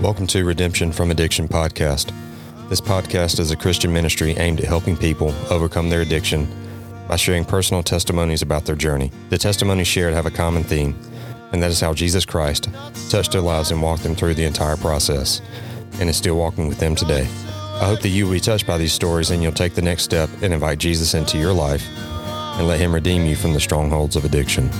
Welcome to Redemption from Addiction podcast. This podcast is a Christian ministry aimed at helping people overcome their addiction by sharing personal testimonies about their journey. The testimonies shared have a common theme, and that is how Jesus Christ touched their lives and walked them through the entire process, and is still walking with them today. I hope that you will be touched by these stories and you'll take the next step and invite Jesus into your life and let him redeem you from the strongholds of addiction.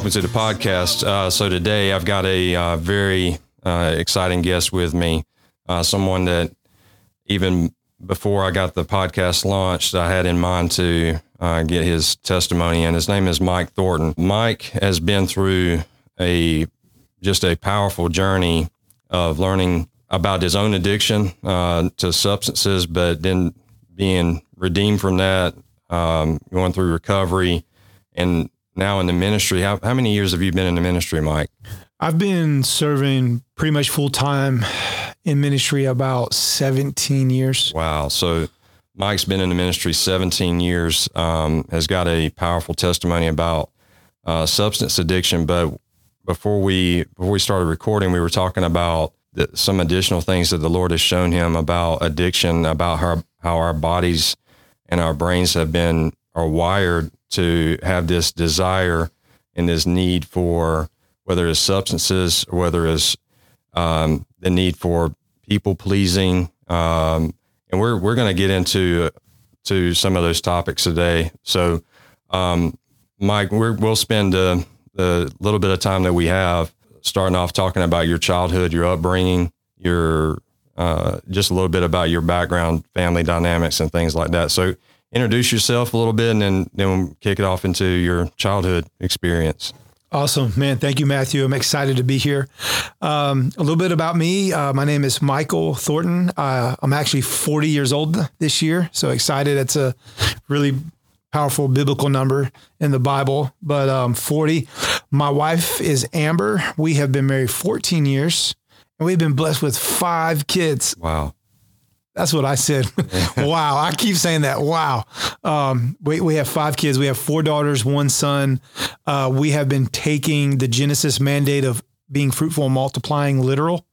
Welcome to the podcast. Uh, so today I've got a uh, very uh, exciting guest with me, uh, someone that even before I got the podcast launched, I had in mind to uh, get his testimony, and his name is Mike Thornton. Mike has been through a just a powerful journey of learning about his own addiction uh, to substances, but then being redeemed from that, um, going through recovery, and now in the ministry. How, how many years have you been in the ministry, Mike? I've been serving pretty much full time in ministry about 17 years. Wow. So Mike's been in the ministry 17 years, um, has got a powerful testimony about uh, substance addiction. But before we before we started recording, we were talking about the, some additional things that the Lord has shown him about addiction, about how how our bodies and our brains have been are wired to have this desire and this need for whether it's substances or whether it's um, the need for people pleasing. Um, and we're we're going to get into to some of those topics today. So, um, Mike, we're, we'll spend a, the little bit of time that we have starting off talking about your childhood, your upbringing, your uh, just a little bit about your background, family dynamics, and things like that. So, introduce yourself a little bit, and then then we'll kick it off into your childhood experience. Awesome, man. Thank you, Matthew. I'm excited to be here. Um, a little bit about me. Uh, my name is Michael Thornton. Uh, I'm actually 40 years old this year. So excited. It's a really powerful biblical number in the Bible, but um, 40. My wife is Amber. We have been married 14 years and we've been blessed with five kids. Wow. That's what I said. wow. I keep saying that. Wow. Um, we, we have five kids. We have four daughters, one son. Uh, we have been taking the Genesis mandate of being fruitful and multiplying literal.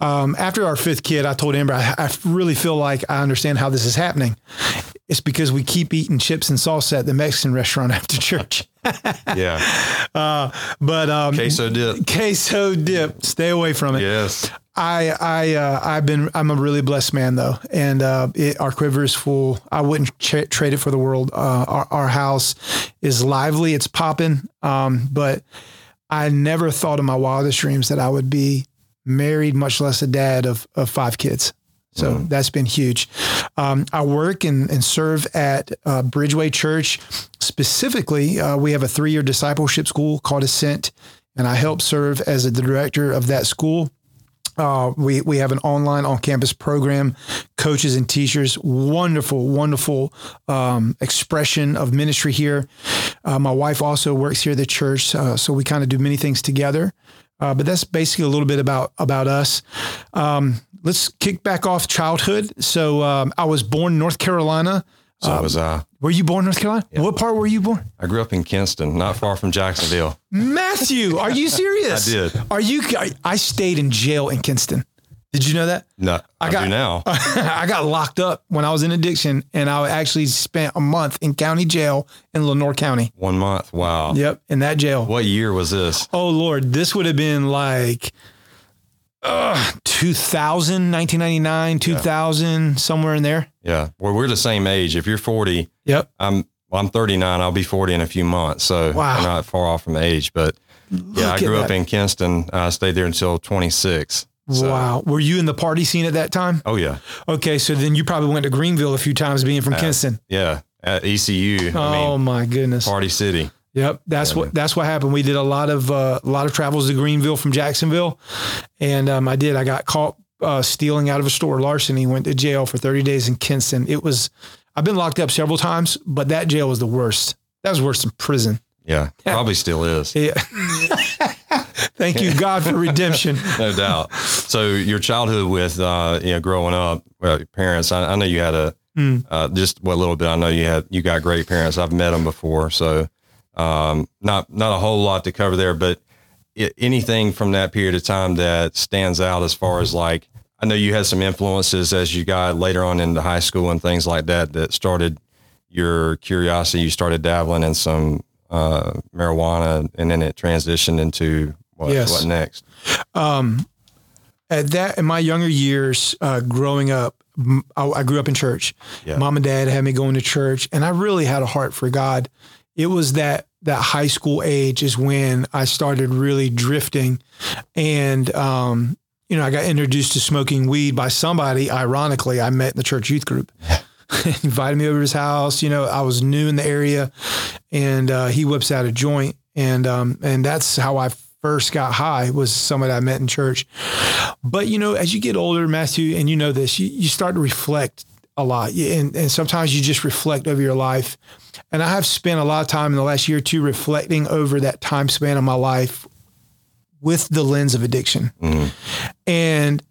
Um, after our fifth kid, I told Amber, I, I really feel like I understand how this is happening. It's because we keep eating chips and salsa at the Mexican restaurant after church. Yeah. Uh, but um, Queso dip. queso dip, stay away from it. Yes. I I uh, I've been I'm a really blessed man though, and uh, it, our quiver is full. I wouldn't tra- trade it for the world. Uh, our our house is lively, it's popping. Um, but I never thought in my wildest dreams that I would be married, much less a dad of of five kids. So that's been huge. Um, I work and, and serve at uh, Bridgeway Church. Specifically, uh, we have a three year discipleship school called Ascent, and I help serve as the director of that school. Uh, we we have an online on campus program, coaches and teachers. Wonderful, wonderful um, expression of ministry here. Uh, my wife also works here at the church, uh, so we kind of do many things together. Uh, but that's basically a little bit about about us. Um, let's kick back off childhood. So um, I was born in North Carolina. So was I. Were you born in North Carolina? What part were you born? I grew up in Kinston, not far from Jacksonville. Matthew, are you serious? I did. Are you? I, I stayed in jail in Kinston. Did you know that? No, I, got- do now. I got locked up when I was in addiction, and I actually spent a month in county jail in Lenoir County. One month. Wow. Yep, in that jail. What year was this? Oh Lord, this would have been like uh, 2000, 1999, 2000, somewhere in there. Yeah. Well, we're the same age. If you're 40, Yep. I'm well, I'm 39. I'll be 40 in a few months. So Wow. I'm not far off from age. But yeah, I Look grew up that. in Kinston. I stayed there until 26. So- Wow. Were you in the party scene at that time? Oh yeah. Okay, so then you probably went to Greenville a few times being from Kinston. Yeah. At ECU. I Oh mean, my goodness. Party City. Yep, that's what that's what happened. We did a lot of uh, a lot of travels to Greenville from Jacksonville, and um, I did. I got caught uh, stealing out of a store, larceny. Went to jail for 30 days in Kinston. It was. I've been locked up several times, but that jail was the worst. That was worse than prison. Yeah, probably still is, Yeah. Thank you, God, for redemption. no doubt. So your childhood with uh, you know growing up, well, your parents. I, I know you had a Mm. uh, just a little bit. I know you had you got great parents. I've met them before, so um, not not a whole lot to cover there, but i anything from that period of time that stands out as far as like I know you had some influences as you got later on into high school and things like that that started your curiosity. You started dabbling in some uh, marijuana, and then it transitioned into what, Yes. what next? Um, at that, in my younger years, uh, growing up, I grew up in church. Yeah. Mom and dad had me going to church, and I really had a heart for God. It was that that high school age is when I started really drifting, and um, you know, I got introduced to smoking weed by somebody. Ironically, I met in the church youth group. invited me over to his house. You know, I was new in the area, and uh, he whips out a joint, and um, and that's how I first got high was somebody I met in church. But you know, as you get older, Matthew, and you know this, you, you start to reflect a lot, and and sometimes you just reflect over your life. And I have spent a lot of time in the last year or two reflecting over that time span of my life with the lens of addiction. Mm-hmm. And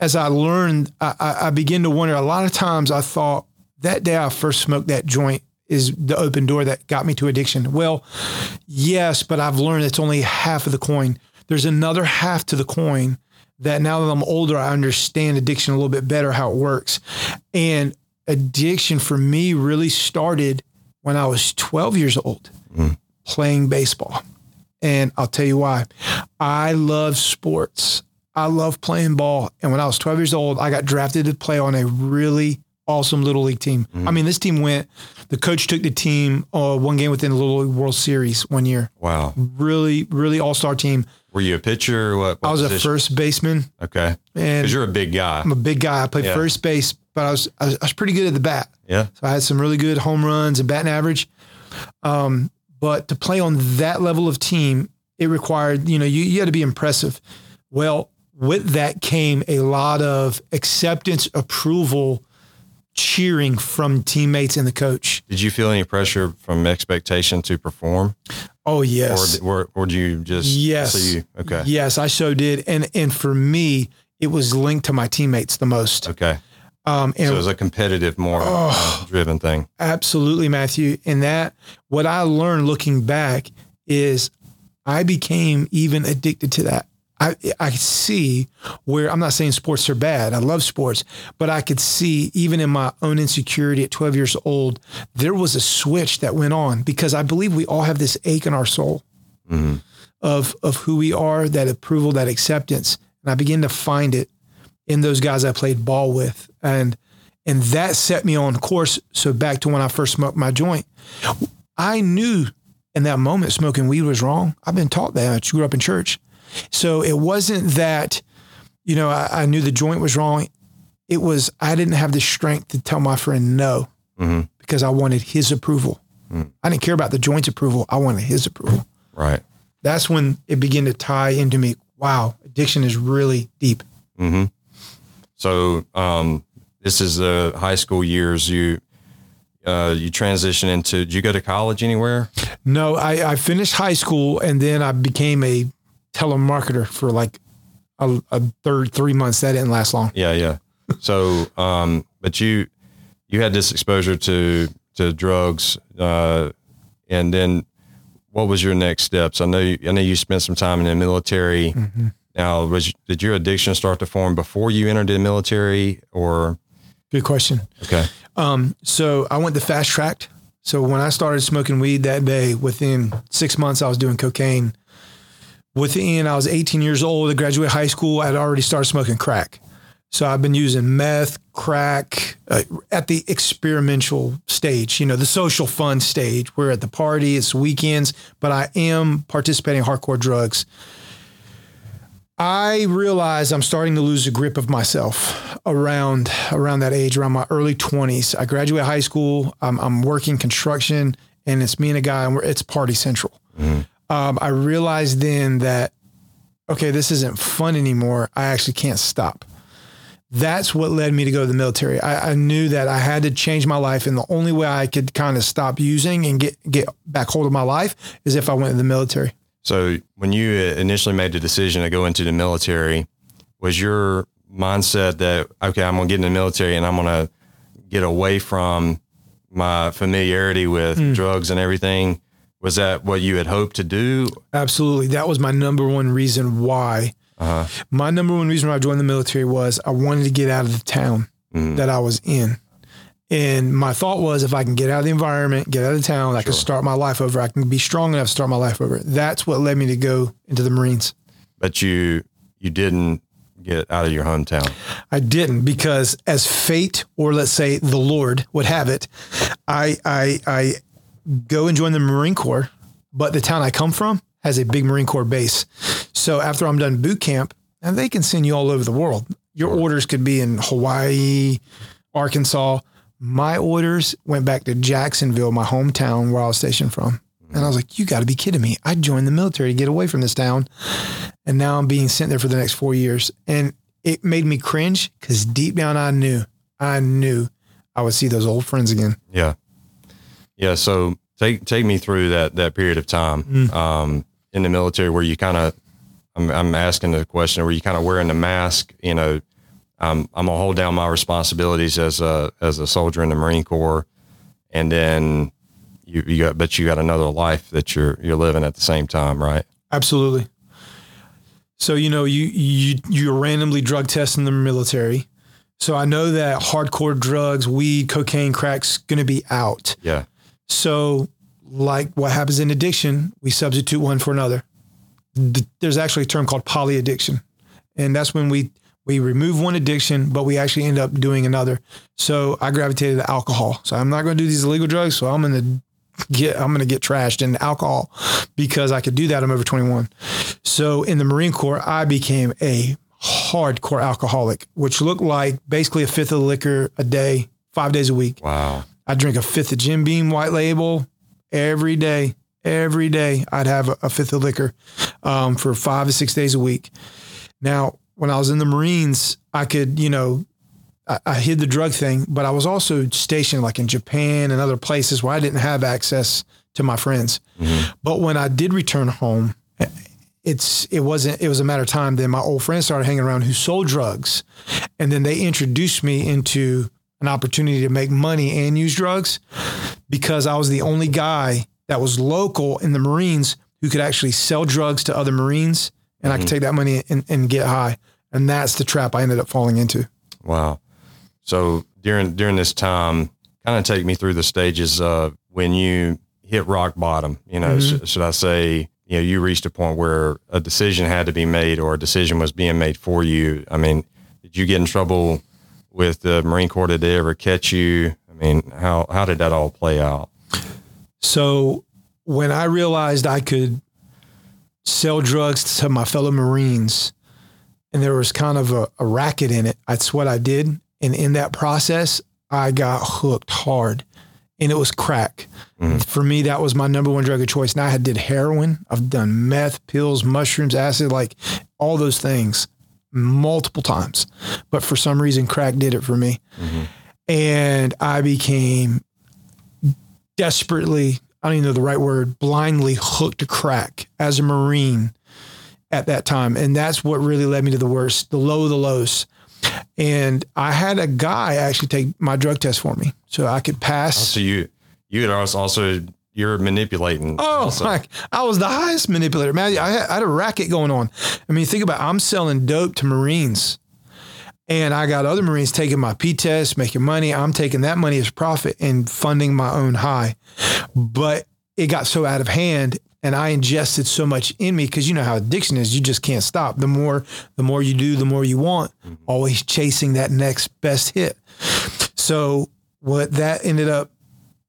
as I learned, I, I, I begin to wonder. A lot of times, I thought that day I first smoked that joint is the open door that got me to addiction. Well, yes, but I've learned it's only half of the coin. There's another half to the coin that now that I'm older, I understand addiction a little bit better, how it works. And addiction for me really started when I was 12 years old playing baseball. And I'll tell you why. I love sports. I love playing ball. And when I was 12 years old, I got drafted to play on a really awesome little league team. I mean, this team went, the coach took the team uh, one game within the Little League World Series one year. Wow. Really, really all star team. Were you a pitcher? Or what, what I was a first baseman Okay. and Because you're a big guy. I'm a big guy. I played Yeah. first base, but I was, I was I was pretty good at the bat. Yeah. So I had some really good home runs and batting average. Um, but to play on that level of team, it required, you know, you, you had to be impressive. Well, with that came a lot of acceptance, approval, cheering from teammates and the coach. Did you feel any pressure from expectation to perform, Oh or yes. or, or do you just Yes. You okay? Yes, I so did. And and for me, it was linked to my teammates the most. Okay. Um, and So it was a competitive, more uh, driven thing. Absolutely, Matthew. And that, what I learned looking back is I became even addicted to that. I, I see where I'm not saying sports are bad. I love sports, but I could see even in my own insecurity at 12 years old, there was a switch that went on because I believe we all have this ache in our soul mm-hmm. of, of who we are, that approval, that acceptance. And I began to find it in those guys I played ball with. And and that set me on course. So back to when I first smoked my joint, I knew in that moment smoking weed was wrong. I've been taught that. I grew up in church. So it wasn't that, you know, I, I knew the joint was wrong. It was I didn't have the strength to tell my friend no Mhm. because I wanted his approval. I didn't care about the joint's approval. I wanted his approval. Right. That's when it began to tie into me. Wow, addiction is really deep. Mm-hmm. So um, this is the high school years. You uh, you transition into. Did you go to college anywhere? No, I, I finished high school and then I became a telemarketer for like a, a third three months. That didn't last long. Yeah, yeah. So, um, but you you had this exposure to to drugs, uh, and then what was your next steps? I know you, I know you spent some time in the military. Now, was did your addiction start to form before you entered the military, or Good question. okay? Um, so I went the fast track. So when I started smoking weed that day, within six months, I was doing cocaine. Within, I was 18 years old. I graduated high school. I'd already started smoking crack. So I've been using meth, crack uh, at the experimental stage, you know, the social fun stage. We're at the party, it's weekends, but I am participating in hardcore drugs. I realize I'm starting to lose the grip of myself around around that age, around my early 20s. I graduate high school. I'm, I'm working construction, and it's me and a guy, and it's party central. Um, I realized then that okay, this isn't fun anymore. I actually can't stop. That's what led me to go to the military. I, I knew that I had to change my life, and the only way I could kind of stop using and get get back hold of my life is if I went to the military. So when you initially made the decision to go into the military, was your mindset that okay, I'm gonna get in the military and I'm gonna get away from my familiarity with drugs and everything? Was that what you had hoped to do? Absolutely. That was my number one reason why. Uh-huh. My number one reason why I joined the military was I wanted to get out of the town mm. that I was in. And my thought was if I can get out of the environment, get out of town, I can start my life over. I can be strong enough to start my life over. That's what led me to go into the Marines. But you you didn't get out of your hometown. I didn't because as fate or let's say the Lord would have it, I I I go and join the Marine Corps, but the town I come from has a big Marine Corps base. So after I'm done boot camp, and they can send you all over the world. Your orders could be in Hawaii, Arkansas. My orders went back to Jacksonville, my hometown where I was stationed from. And I was like, you got to be kidding me. I joined the military to get away from this town. And now I'm being sent there for the next four years. And it made me cringe because deep down I knew, I knew I would see those old friends again. Yeah. Yeah. So take take me through that that period of time um, in the military where you kind of I'm, I'm asking the question where you kind of wearing the mask. You know, um, I'm gonna hold down my responsibilities as a as a soldier in the Marine Corps, and then you, you got but you got another life that you're you're living at the same time, right? Absolutely. So you know you you you're randomly drug tested in the military. So I know that hardcore drugs, weed, cocaine, crack's going to be out. Yeah. So like what happens in addiction, we substitute one for another. Th- There's actually a term called polyaddiction, and that's when we we remove one addiction, but we actually end up doing another. So I gravitated to alcohol. So I'm not going to do these illegal drugs. So I'm going to get I'm going to get trashed in alcohol because I could do that. I'm over 21. So in the Marine Corps, I became a hardcore alcoholic, which looked like basically a fifth of liquor a day, five days a week. Wow. I drink a fifth of Jim Beam White Label every day. Every day, I'd have a, a fifth of liquor um, for five to six days a week. Now, when I was in the Marines, I could, you know, I, I hid the drug thing, but I was also stationed like in Japan and other places where I didn't have access to my friends. But when I did return home, it's it wasn't it was a matter of time. Then my old friends started hanging around who sold drugs, and then they introduced me into an opportunity to make money and use drugs because I was the only guy that was local in the Marines who could actually sell drugs to other Marines, and I could mm-hmm. take that money and, and get high. And that's the trap I ended up falling into. Wow. So during during this time, kind of take me through the stages of when you hit rock bottom. You know, mm-hmm. sh- should I say? You know, you reached a point where a decision had to be made, or a decision was being made for you. I mean, did you get in trouble with the Marine Corps? Did they ever catch you? I mean, how how did that all play out? So when I realized I could sell drugs to my fellow Marines and there was kind of a, a racket in it, that's what I did. And in that process, I got hooked hard and it was crack. Mm-hmm. For me, that was my number one drug of choice. Now I had did heroin. I've done meth, pills, mushrooms, acid, like all those things multiple times. But for some reason, crack did it for me. And I became desperately, I don't even know the right word, blindly hooked to crack as a Marine at that time. And that's what really led me to the worst, the low of the lows. And I had a guy actually take my drug test for me so I could pass. Oh, so you you had also you're manipulating. Oh, also. like I was the highest manipulator, man. I had, I had a racket going on. I mean, think about it. I'm selling dope to Marines, and I got other Marines taking my P test, making money. I'm taking that money as profit and funding my own high. But it got so out of hand, and I ingested so much in me because you know how addiction is. You just can't stop. The more, the more you do, the more you want. Mm-hmm. Always chasing that next best hit. So what that ended up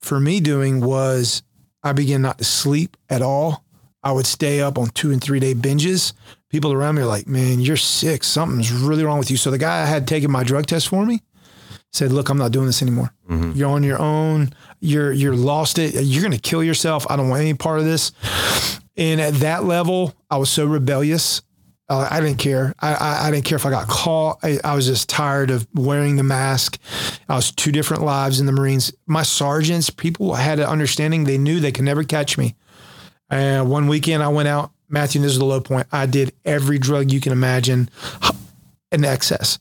for me doing was I began not to sleep at all. I would stay up on two and three day binges. People around me are like, man, you're sick. Something's really wrong with you. So the guy I had taken my drug test for me said, "Look, I'm not doing this anymore. Mhm. You're on your own. You're you're lost it. You're going to kill yourself. I don't want any part of this." And at that level, I was so rebellious. Uh, I didn't care. I, I, I didn't care if I got caught. I, I was just tired of wearing the mask. I was two different lives in the Marines. My sergeants, people had an understanding. They knew they could never catch me. And one weekend I went out, Matthew, this is the low point. I did every drug you can imagine in excess.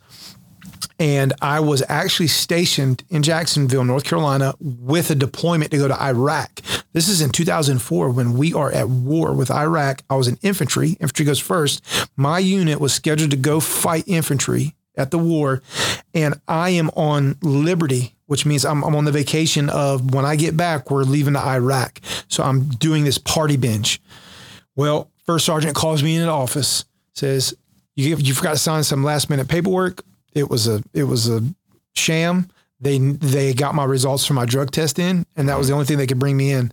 And I was actually stationed in Jacksonville, North Carolina, with a deployment to go to Iraq. This is in 2004 when we are at war with Iraq. I was in infantry. Infantry goes first. My unit was scheduled to go fight infantry at the war. And I am on liberty, which means I'm, I'm on the vacation of when I get back, we're leaving to Iraq. So I'm doing this party binge. Well, first sergeant calls me in the office, says, you, you forgot to sign some last minute paperwork. It was a it was a sham. They they got my results from my drug test in, and that was the only thing they could bring me in.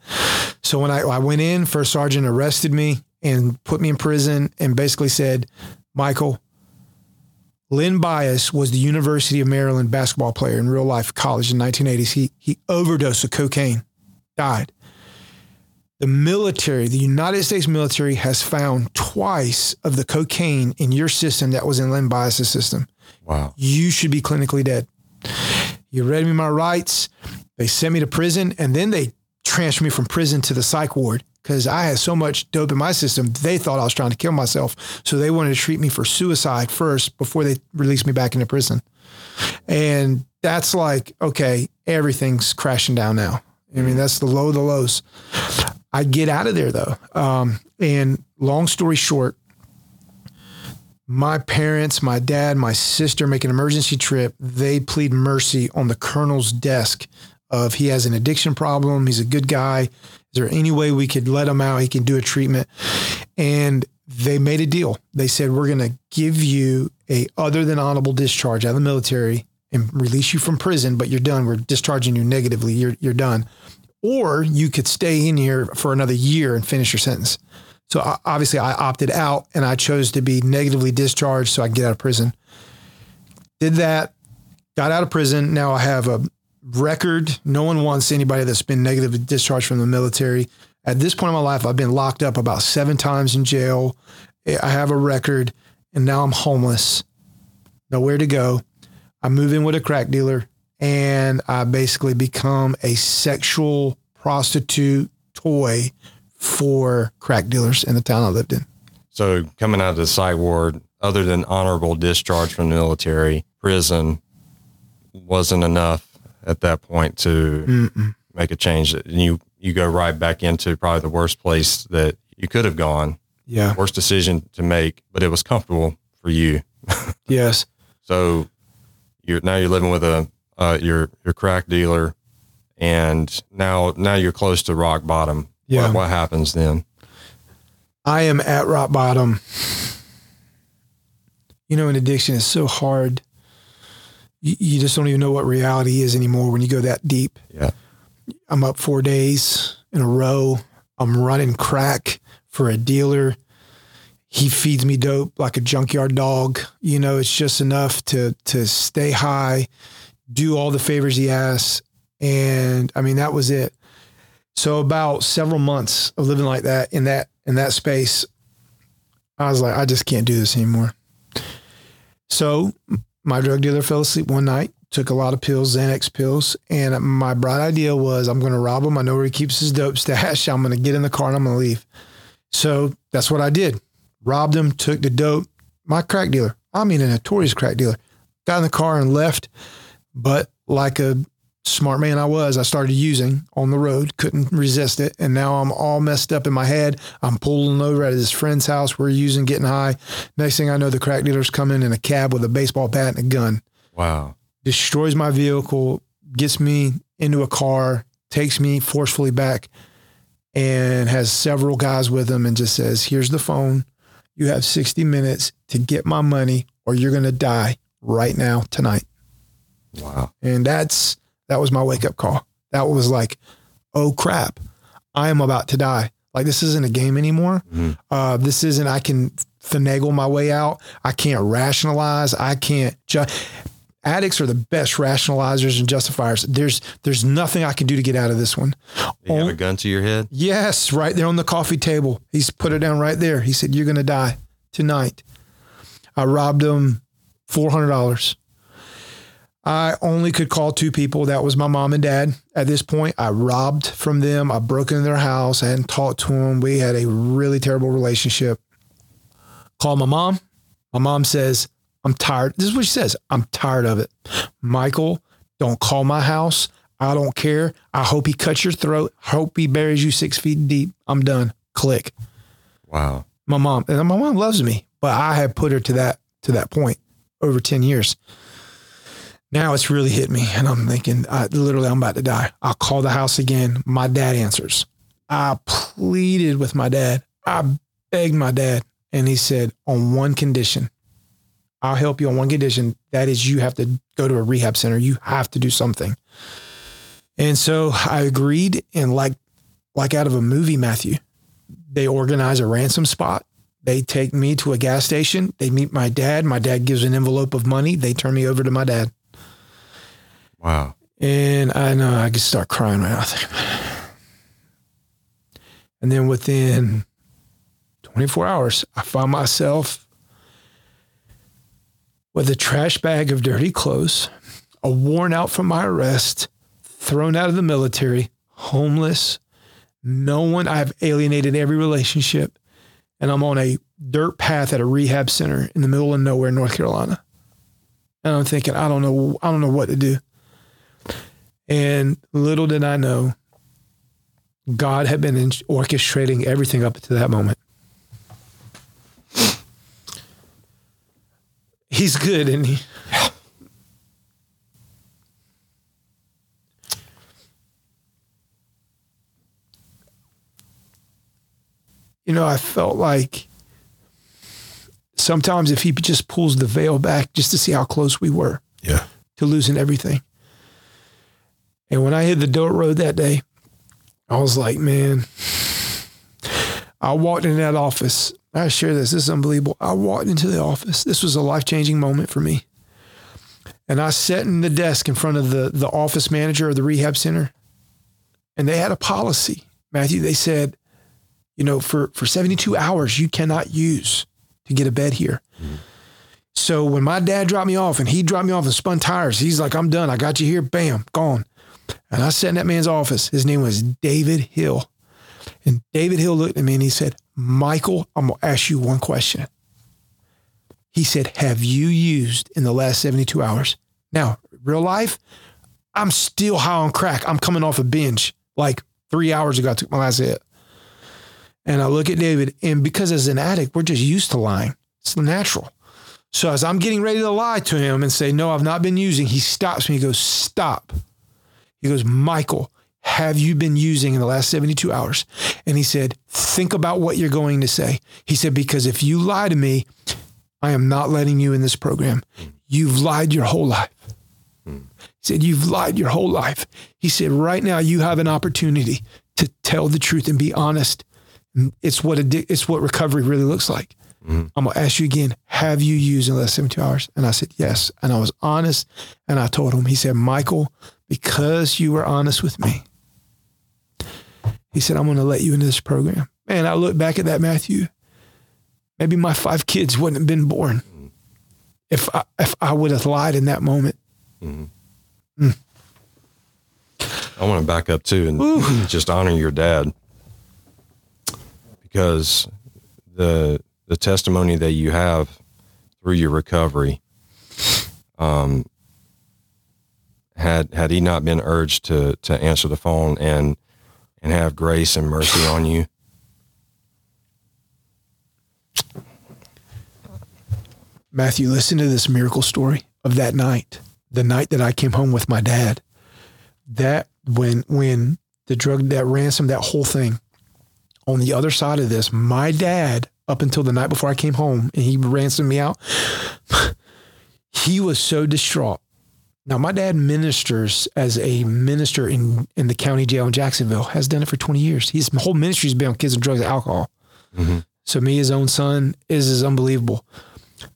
So when I, I went in, first sergeant arrested me and put me in prison, and basically said, Michael, Len Bias was the University of Maryland basketball player in real life, college in 1980s. He he overdosed of cocaine, died. The military, the United States military, has found twice of the cocaine in your system that was in Len Bias's system Wow. you should be clinically dead. You read me my rights. They sent me to prison and then they transferred me from prison to the psych ward because I had so much dope in my system. They thought I was trying to kill myself. So they wanted to treat me for suicide first before they released me back into prison. And that's like, okay, everything's crashing down now. I mean, that's the low of the lows. I get out of there though. Um, and long story short, my parents, my dad, my sister make an emergency trip. They plead mercy on the colonel's desk of he has an addiction problem. He's a good guy. Is there any way we could let him out? He can do a treatment. And they made a deal. They said, we're going to give you a other than honorable discharge out of the military and release you from prison, but you're done. We're discharging you negatively. You're, you're done. Or you could stay in here for another year and finish your sentence. So obviously, I opted out and I chose to be negatively discharged so I could get out of prison. Did that, got out of prison. Now I have a record. No one wants anybody that's been negatively discharged from the military. At this point in my life, I've been locked up about seven times in jail. Eh, I have a record, and now I'm homeless, nowhere to go. I move in with a crack dealer, and I basically become a sexual prostitute toy for crack dealers in the town I lived in. So coming out of the psych ward, other than honorable discharge from the military, prison wasn't enough at that point to Mm-mm. make a change. And you you go right back into probably the worst place that you could have gone, Yeah. worst decision to make, but it was comfortable for you. Yes. So you're now you're living with a uh, your your crack dealer, and now now you're close to rock bottom. Yeah. What, what happens then? I am at rock bottom. You know, an addiction is so hard. You, you just don't even know what reality is anymore when you go that deep. Yeah. I'm up four days in a row. I'm running crack for a dealer. He feeds me dope like a junkyard dog. You know, it's just enough to to stay high, do all the favors he asks. And I mean, that was it. So about several months of living like that in that in that space, I was like, I just can't do this anymore. So my drug dealer fell asleep one night, took a lot of pills, Xanax pills, and my bright idea was I'm going to rob him. I know where he keeps his dope stash. I'm going to get in the car and I'm going to leave. So that's what I did. Robbed him, took the dope. My crack dealer, I mean a notorious crack dealer, got in the car and left. But like a smart man I was, I started using on the road, couldn't resist it. And now I'm all messed up in my head. I'm pulling over at his friend's house. We're using, getting high. Next thing I know, the crack dealer's coming in a cab with a baseball bat and a gun, Wow. destroys my vehicle, gets me into a car, takes me forcefully back, and has several guys with him and just says, Here's the phone. You have 60 minutes to get my money or you're going to die right now, tonight. Wow. And that's that was my wake up call. That was like, oh crap, I am about to die. Like this isn't a game anymore. Mhm. Uh, this isn't. I can finagle my way out. I can't rationalize. I can't. Ju- addicts are the best rationalizers and justifiers. There's there's nothing I can do to get out of this one. You have a gun to your head? Yes, right there on the coffee table. He's put it down right there. He said, You're going to die tonight. I robbed him $400. I only could call two people. That was my mom and dad. At this point, I robbed from them. I broke into their house. and talked to them. We had a really terrible relationship. Call my mom. My mom says, I'm tired. This is what she says. I'm tired of it. Michael, don't call my house. I don't care. I hope he cuts your throat. I hope he buries you six feet deep. I'm done. Click. Wow. My mom and my mom loves me, but I have put her to that to that point over 10 years. Now it's really hit me and I'm thinking, I, literally, I'm about to die. I'll call the house again. My dad answers. I pleaded with my dad. I begged my dad and he said, on one condition, I'll help you on one condition. That is you have to go to a rehab center. You have to do something. And so I agreed and like, like out of a movie, Matthew, they organize a ransom spot. They take me to a gas station. They meet my dad. My dad gives an envelope of money. They turn me over to my dad. Wow. And I know I could start crying right now. I. And then within 24 hours, I found myself with a trash bag of dirty clothes, a worn out from my arrest, thrown out of the military, homeless, no one. I've alienated every relationship, and I'm on a dirt path at a rehab center in the middle of nowhere, North Carolina. And I'm thinking, I don't know, I don't know what to do. And little did I know, God had been orchestrating everything up to that moment. He's good, and he. You know, I felt like sometimes if he just pulls the veil back just to see how close we were Yeah. to losing everything. And when I hit the dirt road that day, I was like, man, I walked in that office. I share this. This is unbelievable. I walked into the office. This was a life changing moment for me. And I sat in the desk in front of the, the office manager of the rehab center. And they had a policy, Matthew. They said, you know, for, for 72 hours, you cannot use to get a bed here. So when my dad dropped me off and he dropped me off and spun tires, he's like, I'm done. I got you here. Bam, gone. And I sat in that man's office. His name was David Hill. And David Hill looked at me and he said, Michael, I'm going to ask you one question. He said, Have you used in the last 72 hours? Now, real life, I'm still high on crack. I'm coming off a binge. Like three hours ago, I took my last hit. And I look at David, and because as an addict, we're just used to lying. It's natural. So as I'm getting ready to lie to him and say, No, I've not been using, he stops me. He goes, Stop. He goes, Michael, have you been using in the last 72 hours? And he said, Think about what you're going to say. He said, Because if you lie to me, I am not letting you in this program. You've lied your whole life. He said, You've lied your whole life. He said, Right now, you have an opportunity to tell the truth and be honest. It's what addic- it's what recovery really looks like. Mm-hmm. I'm gonna ask you again, have you used in the last 72 hours? And I said, Yes. And I was honest. And I told him, he said, Michael, because you were honest with me, he said, I'm gonna let you into this program. Man, I look back at that, Matthew. Maybe my five kids wouldn't have been born mm-hmm. if I, if I would have lied in that moment. Mm-hmm. Mm. I want to back up too and just honor your dad because the the testimony that you have through your recovery, um, had had he not been urged to to answer the phone and and have grace and mercy on you, Matthew, listen to this miracle story of that night, the night that I came home with my dad. That when when the drug that ransom that whole thing on the other side of this, my dad up until the night before I came home and he ransomed me out, he was so distraught. Now my dad ministers as a minister in in the county jail in Jacksonville. Has done it for twenty years. His whole ministry's been on kids and drugs and alcohol. Mm-hmm. So me, his own son, is is unbelievable.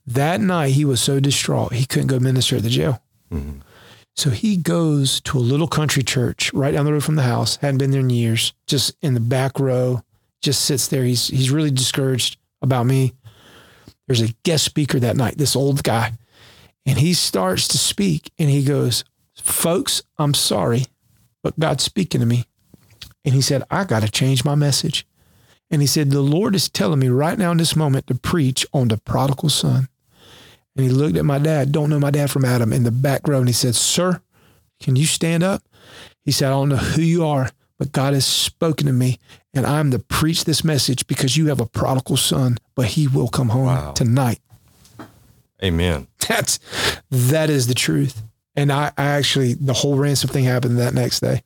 That night, he was so distraught he couldn't go minister at the jail. Mm-hmm. So he goes to a little country church right down the road from the house. Hadn't been there in years. Just in the back row. Just sits there. He's he's really discouraged about me. There's a guest speaker that night. This old guy, and he starts to speak, and he goes, "Folks, I'm sorry, but God's speaking to me." And he said, "I got to change my message." And he said, "The Lord is telling me right now in this moment to preach on the prodigal son." And he looked at my dad, don't know my dad from Adam, in the back row, and he said, Sir, can you stand up? He said, I don't know who you are, but God has spoken to me, and I'm to preach this message because you have a prodigal son, but he will come home Wow. tonight. Amen. That's that is the truth. And I, I actually the whole ransom thing happened that next day.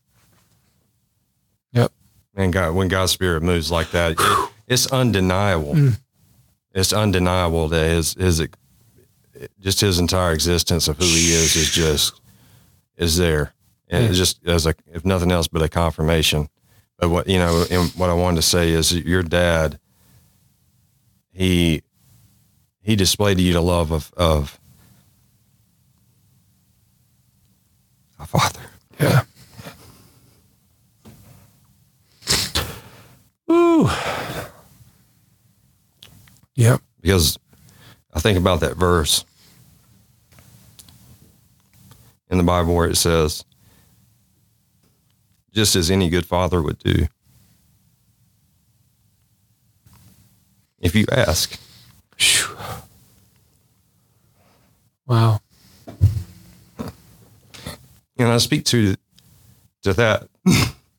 Yep. And God, when God's spirit moves like that, it, it's undeniable. Mm. It's undeniable that his his just his entire existence of who he is is just is there, and it's just as a if nothing else but a confirmation. But what you know, and what I wanted to say is your dad, he he displayed to you the love of of a father. Yeah. Ooh. Yep. because I think about that verse in the Bible where it says, just as any good father would do. If you ask, Wow. and I speak to to that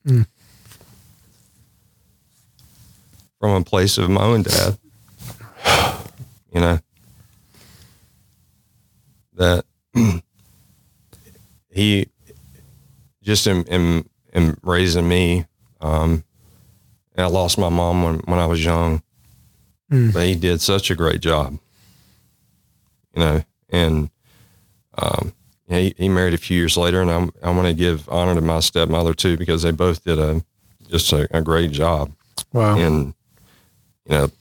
Mm. from a place of my own dad. You know that he just in in, in raising me. Um, and I lost my mom when, when I was young, Mm. but he did such a great job. You know, and um, he, he married a few years later, and I'm, I want to give honor to my stepmother too because they both did a just a, a great job Wow. in you know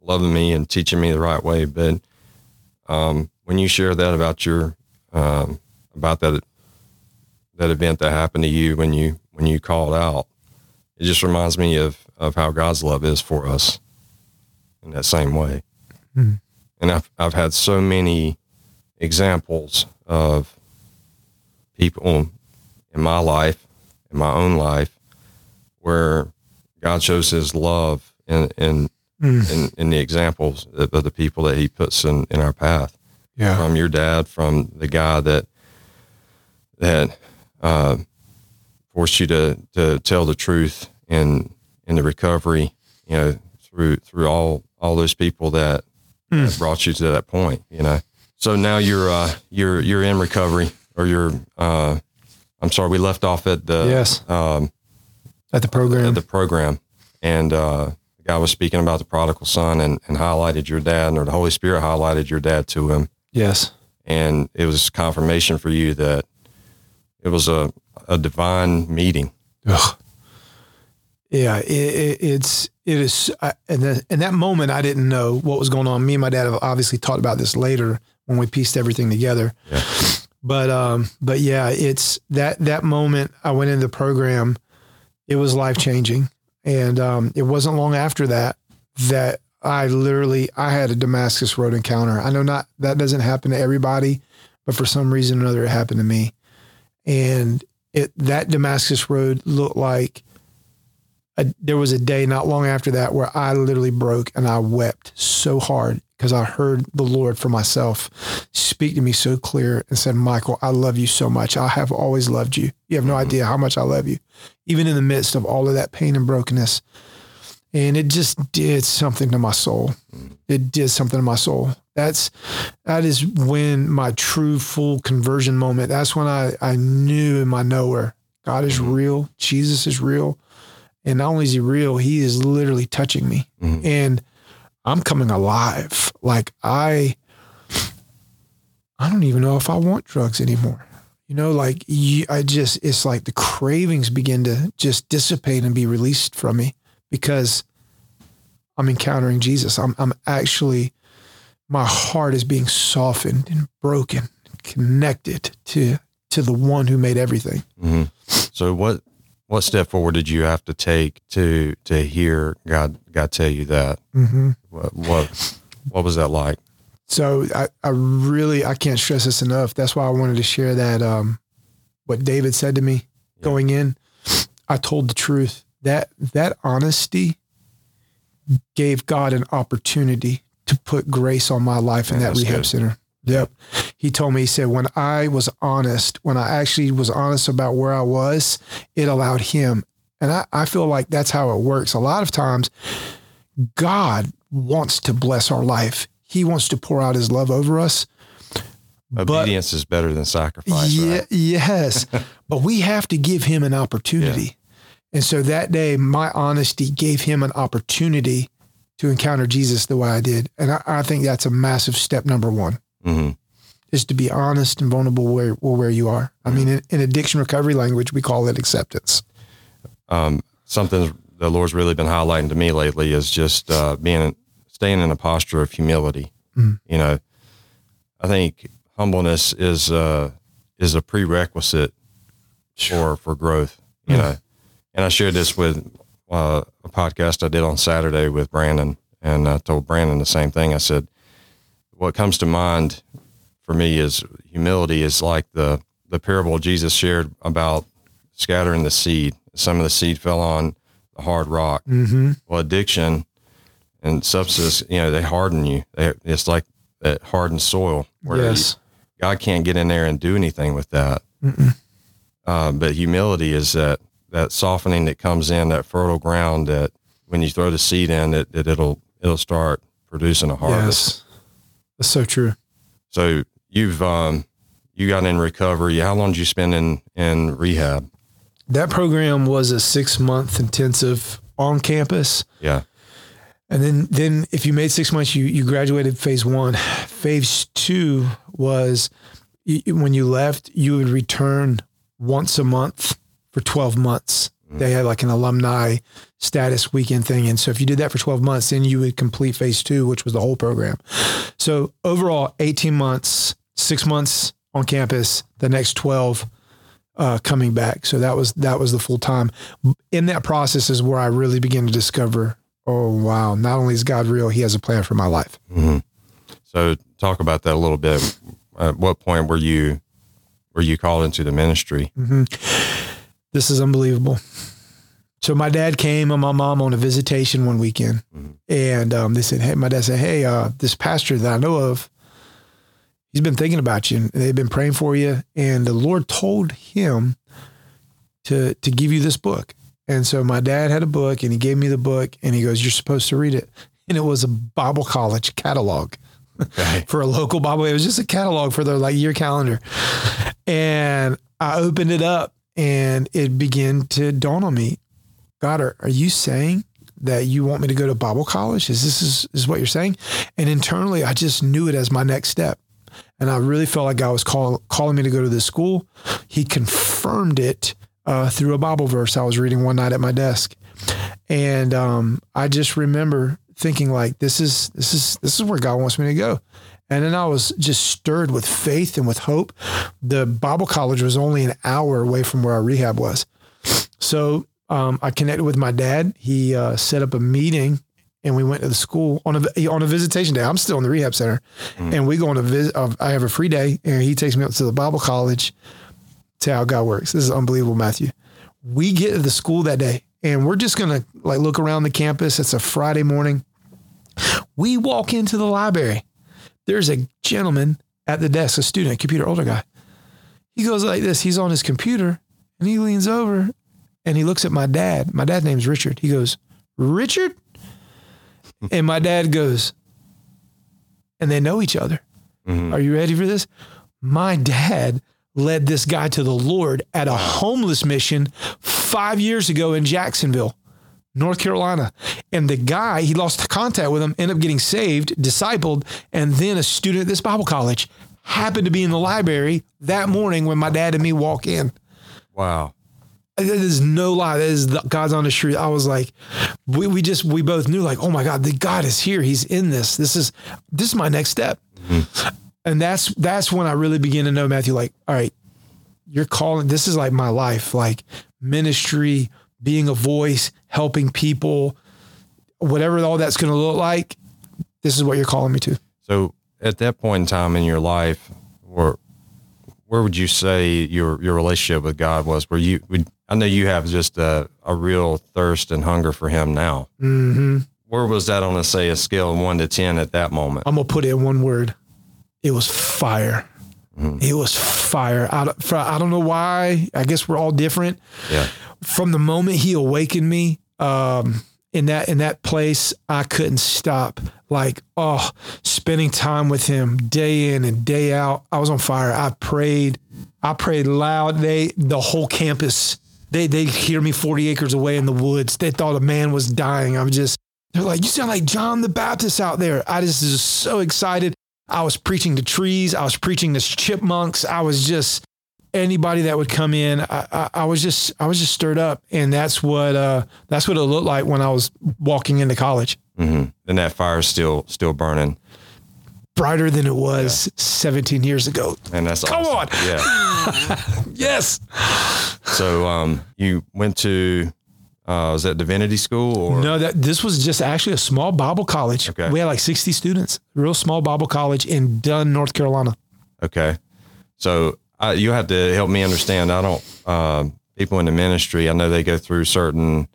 loving me and teaching me the right way. But um, when you share that about your um, about that that event that happened to you when you when you called out, it just reminds me of of how God's love is for us in that same way. Mhm. And I've I've had so many examples of people in my life, in my own life, where God shows His love in in Mm. in, in the examples of, of the people that He puts in, in our path. Yeah. From your dad, from the guy that that uh, forced you to to tell the truth in in the recovery. You know, through through all all those people that, that brought you to that point. You know, so now you're uh, you're you're in recovery, or you're. Uh, I'm sorry, we left off at the Yes. um, At the program. at the program, and uh, the guy was speaking about the prodigal son and, and highlighted your dad, or the Holy Spirit highlighted your dad to him, yes. and it was confirmation for you that it was a a divine meeting. Ugh. Yeah, it, it, it's it is, I, and the, in that moment, I didn't know what was going on. Me and my dad have obviously talked about this later when we pieced everything together. Yeah. But um, but yeah, it's that that moment I went into the program, it was life changing, and um, it wasn't long after that that I literally I had a Damascus Road encounter. I know not that doesn't happen to everybody, but for some reason or another, it happened to me, and it that Damascus Road looked like a, there was a day not long after that where I literally broke and I wept so hard because I heard the Lord for myself speak to me so clear and said, Michael, I love you so much. I have always loved you. You have no mm-hmm. idea how much I love you, even in the midst of all of that pain and brokenness. And it just did something to my soul. Mm. It did something to my soul. That's that is when my true full conversion moment. That's when I I knew in my nowhere God is real. Jesus is real. And not only is he real, he is literally touching me. Mhm. And I'm coming alive. Like I I don't even know if I want drugs anymore. You know, like you, I just it's like the cravings begin to just dissipate and be released from me because I'm encountering Jesus. I'm I'm actually my heart is being softened and broken, connected to to the one who made everything. So what what step forward did you have to take to to hear God God tell you that? Mm-hmm. What what, what was that like? So I, I really I can't stress this enough. That's why I wanted to share that um, what David said to me going in. I told the truth. That that honesty gave God an opportunity to put grace on my life in Yeah, that rehab good. center. Yep. He told me, he said, when I was honest, when I actually was honest about where I was, it allowed him. And I, I feel like that's how it works. A lot of times, God wants to bless our life. He wants to pour out his love over us. Obedience is better than sacrifice. Yeah, right? yes. but we have to give him an opportunity. And so that day, my honesty gave him an opportunity to encounter Jesus the way I did. And I, I think that's a massive step number one hmm is to be honest and vulnerable where, where you are. I mean, in, in addiction recovery language, we call it acceptance. Um, something the Lord's really been highlighting to me lately is just uh, being staying in a posture of humility. Mm. You know, I think humbleness is uh, is a prerequisite for for growth. You Mm. know, and I shared this with uh, a podcast I did on Saturday with Brandon, and I told Brandon the same thing. I said, "What comes to mind for me is humility is like the the parable Jesus shared about scattering the seed. Some of the seed fell on the hard rock. Mm-hmm. Well, addiction and substance, you know, they harden you. They, it's like that hardened soil where Yes. God can't get in there and do anything with that. Um, but humility is that that softening that comes in, that fertile ground that when you throw the seed in, it, it it'll it'll start producing a harvest. Yes. That's so true. So you've um, you got in recovery. How long did you spend in in rehab? That program was a six month intensive on campus. Yeah. And then, then if you made six months, you, you graduated phase one. Phase two was when you left, you would return once a month for 12 months. They had like an alumni status weekend thing. And so if you did that for 12 months, then you would complete phase two, which was the whole program. So overall, 18 months, six months on campus, the next 12 uh, coming back. So that was, that was the full time. In that process is where I really began to discover oh wow not only is god real he has a plan for my life hmm So talk about that a little bit. At what point were you were you called into the ministry? This is unbelievable so my dad came and my mom on a visitation one weekend and um, they said hey my dad said hey uh, this pastor that i know of he's been thinking about you and they've been praying for you and the lord told him to to give you this book and so my dad had a book and he gave me the book and he goes you're supposed to read it and it was a bible college catalog Okay. for a local Bible. It was just a catalog for their like year calendar. And I opened it up and it began to dawn on me. God, are, are you saying that you want me to go to Bible college? Is this is, is what you're saying? And internally, I just knew it as my next step. And I really felt like God was call, calling me to go to this school. He confirmed it uh, through a Bible verse I was reading one night at my desk. And um, I just remember thinking like, this is, this is, this is where God wants me to go. And then I was just stirred with faith and with hope. The Bible college was only an hour away from where our rehab was. So um, I connected with my dad. He uh, set up a meeting and we went to the school on a, on a visitation day. I'm still in the rehab center and we go on a visit. Uh, I have a free day and he takes me up to the Bible college to how God works. This is unbelievable, Matthew. We get to the school that day and we're just going to like look around the campus. It's a Friday morning. We walk into the library. There's a gentleman at the desk, a student, a computer, older guy. He goes like this. He's on his computer and he leans over and he looks at my dad. My dad's name's Richard. He goes, Richard? And my dad goes, and they know each other. Mhm. Are you ready for this? My dad led this guy to the Lord at a homeless mission five years ago in Jacksonville, North Carolina. And the guy, he lost contact with him, ended up getting saved, discipled, and then a student at this Bible college happened to be in the library that morning when my dad and me walk in. Wow. That is no lie. That is the, God's honest truth. I was like, we, we just, we both knew like, oh my God, the God is here. He's in this. This is, this is my next step. Mm-hmm. and that's that's when I really begin to know Matthew. Like, all right, you're calling. This is like my life, like ministry, being a voice, helping people, whatever all that's going to look like. This is what you're calling me to. So at that point in time in your life, where where would you say your your relationship with God was? Where you would I know you have just a, a real thirst and hunger for Him now. hmm Where was that on a say a scale of one to ten at that moment? I'm gonna put it in one word. It was fire. It was fire. I, I don't know why. I guess we're all different. Yeah, From the moment he awakened me um, in that in that place, I couldn't stop. Like oh, spending time with him day in and day out. I was on fire. I prayed. I prayed loud. They the whole campus. They they hear me 40 acres away in the woods. They thought a man was dying. I'm just they're like, you sound like John the Baptist out there. I just was so excited. I was preaching to trees. I was preaching to chipmunks. I was just anybody that would come in. I, I, I was just I was just stirred up, and that's what uh, that's what it looked like when I was walking into college. hmm and that fire's still still burning, Brighter than it was 17 years ago. and that's Come awesome. on. Yeah. Yes. So um, you went to uh, was that divinity school or No, that this was just actually a small Bible college. Okay. We had like 60 students. Real small Bible college in Dunn, North Carolina. Okay. So uh, you have to help me understand. I don't, um, people in the ministry, I know they go through certain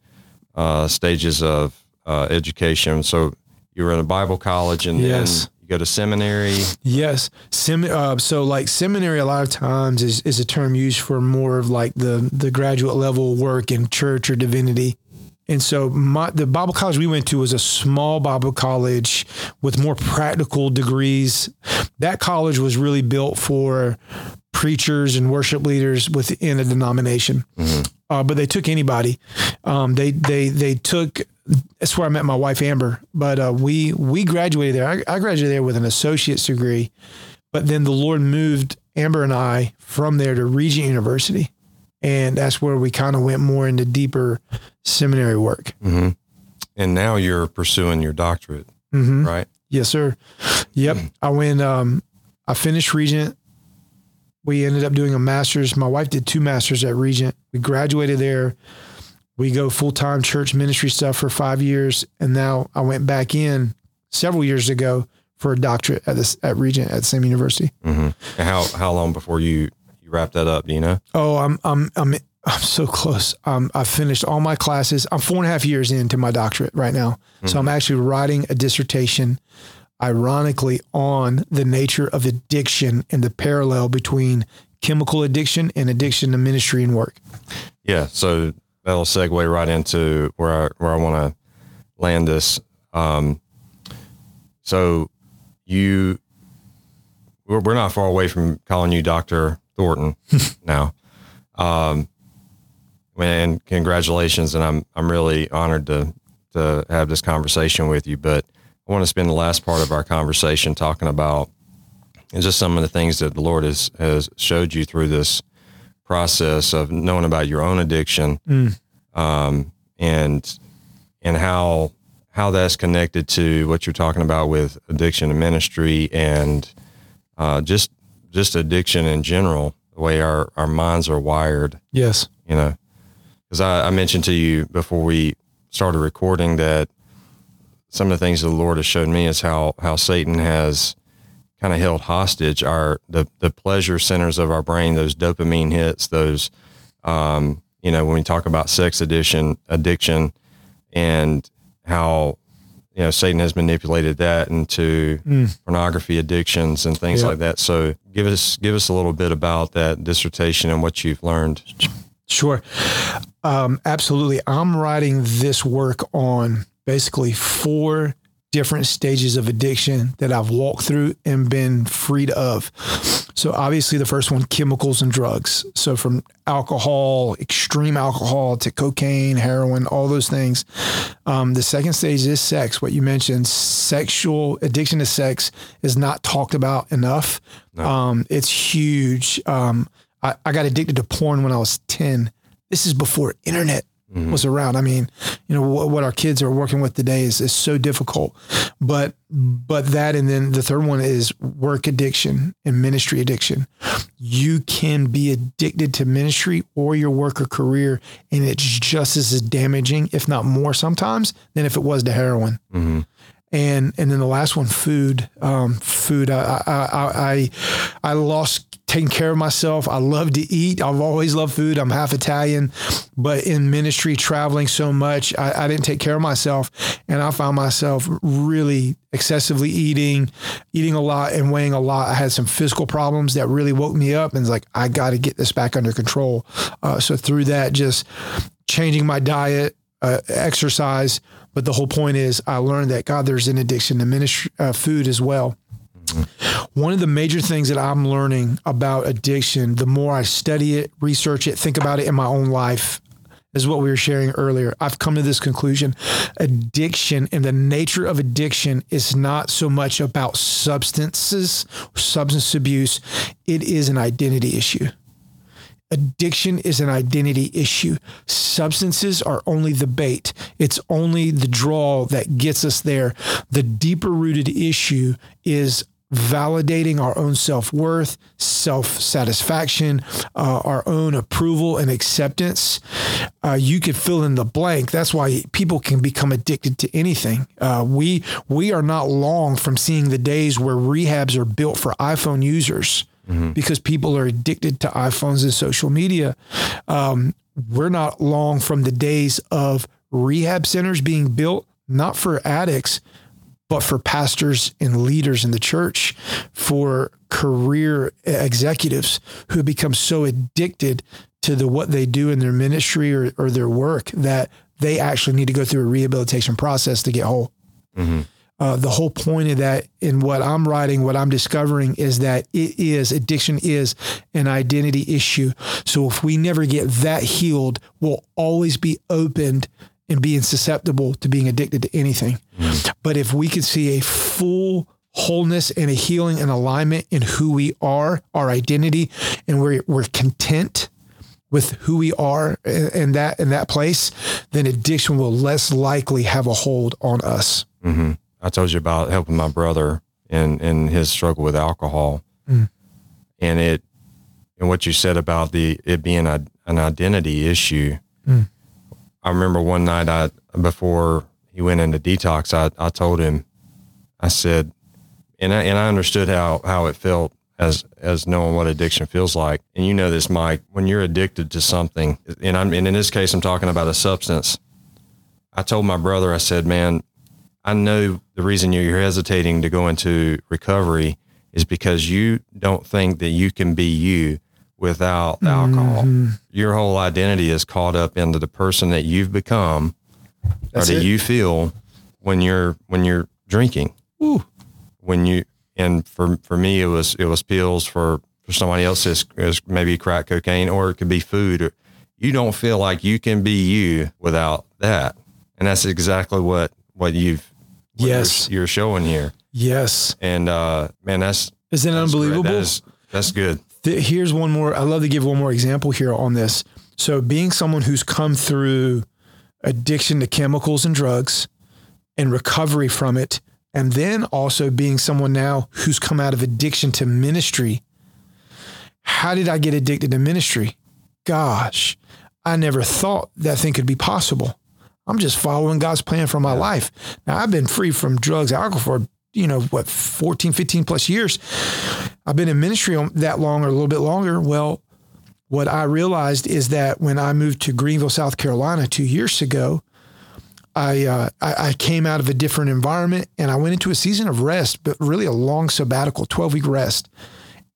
uh, stages of uh, education. So you were in a Bible college and Yes. then you go to seminary. Yes. Sem- uh, so like seminary a lot of times is, is a term used for more of like the, the graduate level work in church or divinity. And so my, the Bible college we went to was a small Bible college with more practical degrees. That college was really built for preachers and worship leaders within a denomination. Uh, but they took anybody. Um, they they they took. That's where I met my wife Amber. But uh, we we graduated there. I, I graduated there with an associate's degree. But then the Lord moved Amber and I from there to Regent University, and that's where we kind of went more into deeper seminary work. hmm And now you're pursuing your doctorate, hmm right? Yes, sir. Yep. I went. Um, I finished Regent. We ended up doing a master's. My wife did two masters at Regent. We graduated there. We go full time church ministry stuff for five years, and now I went back in several years ago for a doctorate at this at Regent at the same university. hmm how, how long before you, you wrap that up? Do you know? Oh, I'm I'm I'm I'm so close. Um, I finished all my classes. I'm four and a half years into my doctorate right now, so I'm actually writing a dissertation, ironically, on the nature of addiction and the parallel between chemical addiction and addiction to ministry and work. Yeah, so that'll segue right into where I where I want to land this. Um, so you, we're, we're not far away from calling you Doctor Thornton now. Um, and congratulations, and I'm I'm really honored to to have this conversation with you. But I want to spend the last part of our conversation talking about just some of the things that the Lord has has showed you through this process of knowing about your own addiction Mm. um, and and how how that's connected to what you're talking about with addiction and ministry and uh, just just addiction in general the way our, our minds are wired Yes. you know because I, I mentioned to you before we started recording that some of the things the lord has showed me is how how satan has kind of held hostage our the, the pleasure centers of our brain those dopamine hits those um, you know when we talk about sex addiction addiction and how you know satan has manipulated that into Mm. pornography addictions and things Yeah. like that so give us give us a little bit about that dissertation and what you've learned Sure. Um, absolutely. I'm writing this work on basically four different stages of addiction that I've walked through and been freed of. So, obviously, the first one, chemicals and drugs. So, from alcohol, extreme alcohol to cocaine, heroin, all those things. Um, the second stage is sex. What you mentioned, sexual addiction to sex is not talked about enough. Um, it's huge. Um, I, I got addicted to porn when I was 10. This is before internet. Mm-hmm. was around. I mean, you know what, what our kids are working with today is is so difficult. But but that and then the third one is work addiction and ministry addiction. You can be addicted to ministry or your work or career, and it's just as damaging, if not more, sometimes than if it was to heroin mm-hmm. And and then the last one, food. Um, food. I, I I I lost taking care of myself. I love to eat. I've always loved food. I'm half Italian, but in ministry, traveling so much, I, I didn't take care of myself, and I found myself really excessively eating, eating a lot, and weighing a lot. I had some physical problems that really woke me up, and like I got to get this back under control. Uh, so through that, just changing my diet, uh, exercise. But the whole point is, I learned that God, there's an addiction to ministry, uh, food as well. One of the major things that I'm learning about addiction, the more I study it, research it, think about it in my own life, is what we were sharing earlier. I've come to this conclusion. Addiction and the nature of addiction is not so much about substances, substance abuse. It is an identity issue. Addiction is an identity issue. Substances are only the bait. It's only the draw that gets us there. The deeper rooted issue is validating our own self worth, self satisfaction, uh, our own approval and acceptance. Uh, you could fill in the blank. That's why people can become addicted to anything. Uh, we we are not long from seeing the days where rehabs are built for iPhone users because people are addicted to iPhones and social media. Um, we're not long from the days of rehab centers being built not for addicts, but for pastors and leaders in the church, for career executives who become so addicted to the what they do in their ministry or, or their work that they actually need to go through a rehabilitation process to get whole. Uh, the whole point of that in what I'm writing, what I'm discovering is that it is addiction is an identity issue. So if we never get that healed, we'll always be opened and being susceptible to being addicted to anything. But if we can see a full wholeness and a healing and alignment in who we are, our identity, and we're, we're content with who we are in that in that place, then addiction will less likely have a hold on us. hmm I told you about helping my brother in in his struggle with alcohol, Mm. and it and what you said about the it being a, an identity issue. Mm. I remember one night I before he went into detox, I I told him, I said, and I and I understood how how it felt as as knowing what addiction feels like. And you know this, Mike, when you're addicted to something, and I'm and in this case I'm talking about a substance. I told my brother, I said, man, I know the reason you're hesitating to go into recovery is because you don't think that you can be you without mm-hmm. alcohol. Your whole identity is caught up into the person that you've become That's or that it. you feel when you're when you're drinking. Ooh. When you and for for me it was it was pills for for somebody else it's, it's maybe crack cocaine or it could be food. Or, you don't feel like you can be you without that. And that's exactly what what you've what you're- Yes. you're, showing here. Yes. And uh man that's Isn't it that's unbelievable? That is, that's good. Here's one more. I love to give one more example here on this. So, being someone who's come through addiction to chemicals and drugs and recovery from it, and then also being someone now who's come out of addiction to ministry. How did I get addicted to ministry? Gosh, I never thought that thing could be possible. I'm just following God's plan for my life. Now, I've been free from drugs, alcohol for, you know, what, 14, 15 plus years. I've been in ministry that long or a little bit longer. Well, what I realized is that when I moved to Greenville, South Carolina two years ago, I, uh, I I came out of a different environment and I went into a season of rest, but really a long sabbatical, twelve week rest.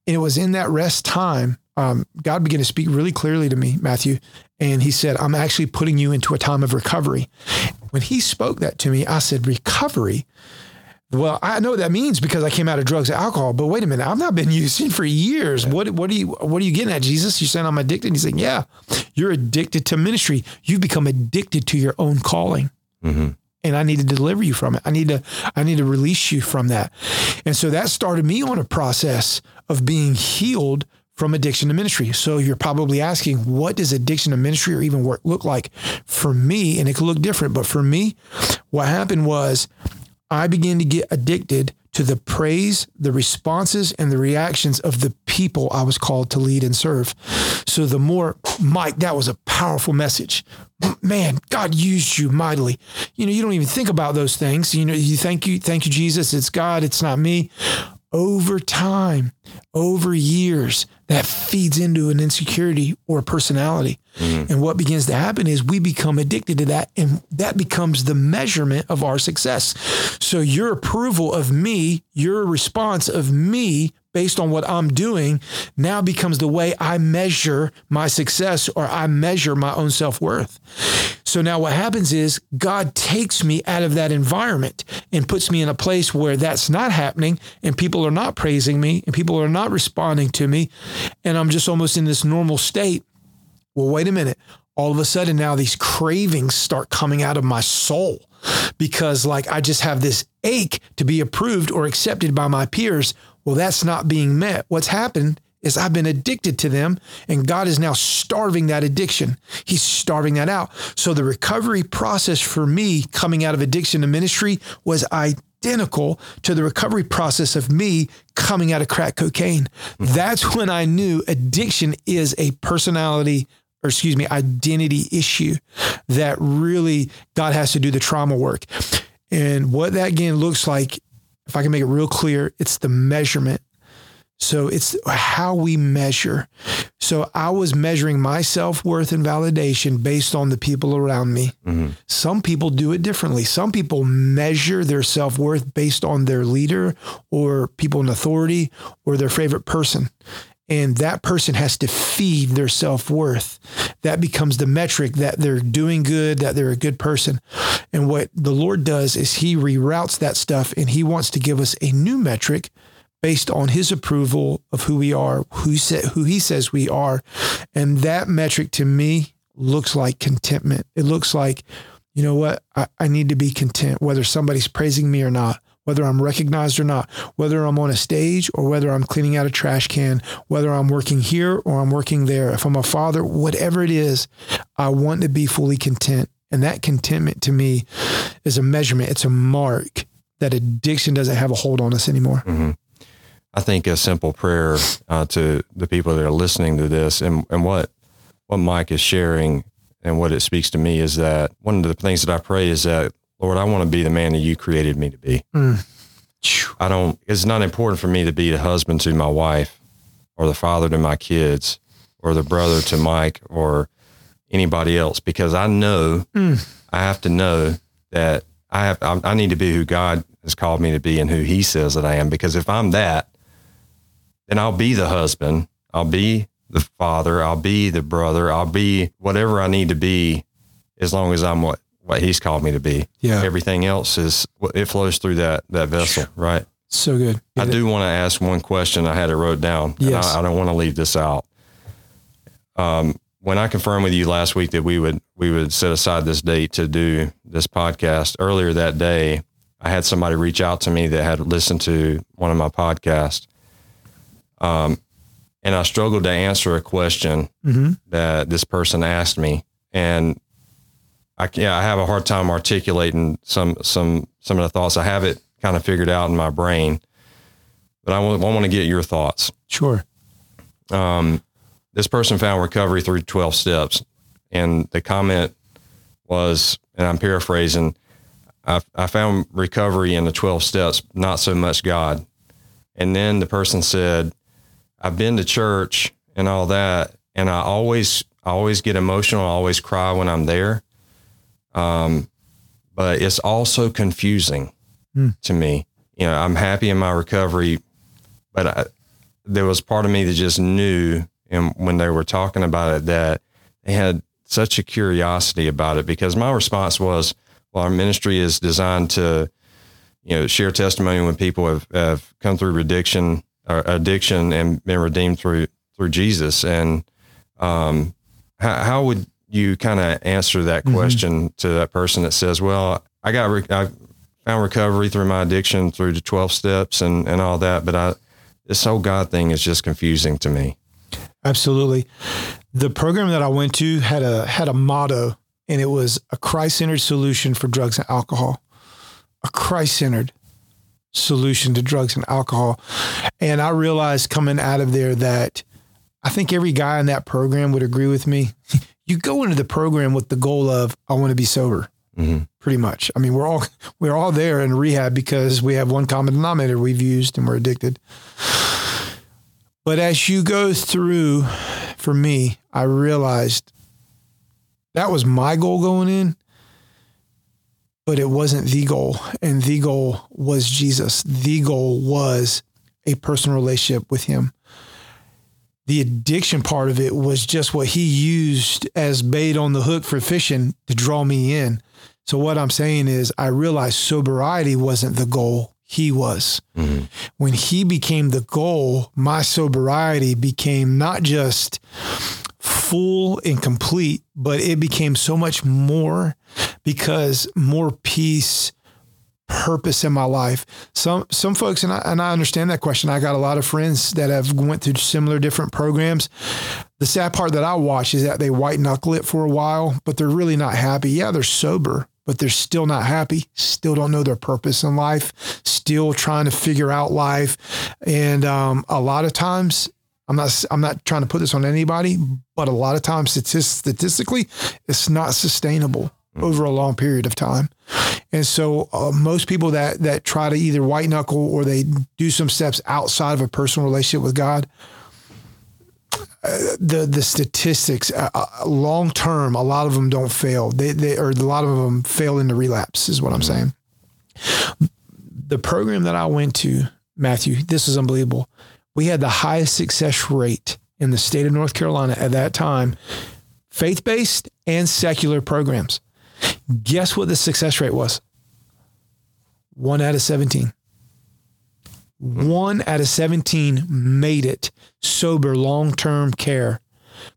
And it was in that rest time, um, God began to speak really clearly to me, Matthew, and He said, "I'm actually putting you into a time of recovery." When He spoke that to me, I said, "Recovery." Well, I know what that means because I came out of drugs and alcohol. But wait a minute, I've not been using for years. What what are you what are you getting at, Jesus? You're saying I'm addicted? He's saying, Yeah, you're addicted to ministry. You've become addicted to your own calling. And I need to deliver you from it. I need to I need to release you from that. And so that started me on a process of being healed from addiction to ministry. So you're probably asking, what does addiction to ministry or even work look like for me? And it could look different, but for me, what happened was I began to get addicted to the praise, the responses, and the reactions of the people I was called to lead and serve. So the more, Mike, that was a powerful message. Man, God used you mightily. You know, you don't even think about those things. You know, you thank you, thank you, Jesus. It's God, it's not me. Over time, over years, that feeds into an insecurity or a personality. Mm-hmm. And what begins to happen is we become addicted to that, and that becomes the measurement of our success. So, your approval of me, your response of me based on what I'm doing now becomes the way I measure my success or I measure my own self worth. So now what happens is God takes me out of that environment and puts me in a place where that's not happening and people are not praising me and people are not responding to me. And I'm just almost in this normal state. Well, wait a minute. All of a sudden now these cravings start coming out of my soul because like I just have this ache to be approved or accepted by my peers. Well, that's not being met. What's happened is I've been addicted to them and God is now starving that addiction. He's starving that out. So the recovery process for me coming out of addiction to ministry was identical to the recovery process of me coming out of crack cocaine. That's when I knew addiction is a personality or excuse me, identity issue that really God has to do the trauma work. And what that again looks like, if I can make it real clear, it's the measurement. So it's how we measure. So I was measuring my self worth and validation based on the people around me. Mm-hmm. Some people do it differently. Some people measure their self worth based on their leader or people in authority or their favorite person. And that person has to feed their self worth. That becomes the metric that they're doing good, that they're a good person. And what the Lord does is He reroutes that stuff and He wants to give us a new metric based on his approval of who we are, who sa- who he says we are. And that metric to me looks like contentment. It looks like, you know what? I, I need to be content, whether somebody's praising me or not, whether I'm recognized or not, whether I'm on a stage or whether I'm cleaning out a trash can, whether I'm working here or I'm working there. If I'm a father, whatever it is, I want to be fully content. And that contentment to me is a measurement, it's a mark that addiction doesn't have a hold on us anymore. Mm-hmm. I think a simple prayer uh, to the people that are listening to this and, and what what Mike is sharing and what it speaks to me is that one of the things that I pray is that Lord, I want to be the man that you created me to be. Phew. I don't. It's not important for me to be the husband to my wife, or the father to my kids, or the brother to Mike, or anybody else, because I know I have to know that I have. I, I need to be who God has called me to be and who He says that I am. Because if I'm that, then I'll be the husband. I'll be the father. I'll be the brother. I'll be whatever I need to be, as long as I'm what what He's called me to be. Yeah. Everything else is it flows through that that vessel, right? So good. I do want to ask one question. I had it wrote down. Yes. I, I don't want to leave this out. Um, when I confirmed with you last week that we would we would set aside this date to do this podcast, earlier that day, I had somebody reach out to me that had listened to one of my podcasts. Um, and I struggled to answer a question hmm that this person asked me, and I yeah I have a hard time articulating some some some of the thoughts. I have it kind of figured out in my brain, but I want, I want to get your thoughts. Sure. Um, this person found recovery through twelve steps, and the comment was, and I'm paraphrasing, I, I found recovery in the twelve steps, not so much God. And then the person said, I've been to church and all that, and I always I always get emotional, I always cry when I'm there. Um, but it's also confusing Hmm. to me. You know, I'm happy in my recovery, but I, there was part of me that just knew, and when they were talking about it, that they had such a curiosity about it because my response was, well, our ministry is designed to, you know, share testimony when people have, have come through addiction addiction and been redeemed through through Jesus. And um, how, how would you kind of answer that Mhm. question to that person that says, well, I got re- I found recovery through my addiction through the 12 steps and, and all that, but I this whole God thing is just confusing to me. Absolutely. The program that I went to had a had a motto, and it was a Christ centered solution for drugs and alcohol. A Christ centered solution to drugs and alcohol. And I realized coming out of there that I think every guy in that program would agree with me. You go into the program with the goal of I want to be sober. Mhm. Pretty much. I mean, we're all we're all there in rehab because we have one common denominator we've used and we're addicted. But as you go through, for me, I realized that was my goal going in, but it wasn't the goal. And the goal was Jesus. The goal was a personal relationship with Him. The addiction part of it was just what He used as bait on the hook for fishing to draw me in. So, what I'm saying is, I realized sobriety wasn't the goal, He was Mhm. when he became the goal, my sobriety became not just full and complete, but it became so much more because more peace, purpose in my life. Some some folks and I and I understand that question. I got a lot of friends that have went through similar different programs. The sad part that I watch is that they white knuckle it for a while, but they're really not happy. Yeah, they're sober, but they're still not happy. Still don't know their purpose in life. Still trying to figure out life, and um, a lot of times, I'm not I'm not trying to put this on anybody, but a lot of times, statistically, it's not sustainable over a long period of time. And so, uh, most people that that try to either white knuckle or they do some steps outside of a personal relationship with God, the the statistics uh, uh, long term, a lot of them don't fail. They they or a lot of them fail into relapse. Is what I'm saying. The program that I went to, Matthew, this is unbelievable. We had the highest success rate in the state of North Carolina at that time, faith based and secular programs. Guess what the success rate was? One out of 17. One out of 17 made it sober long term care.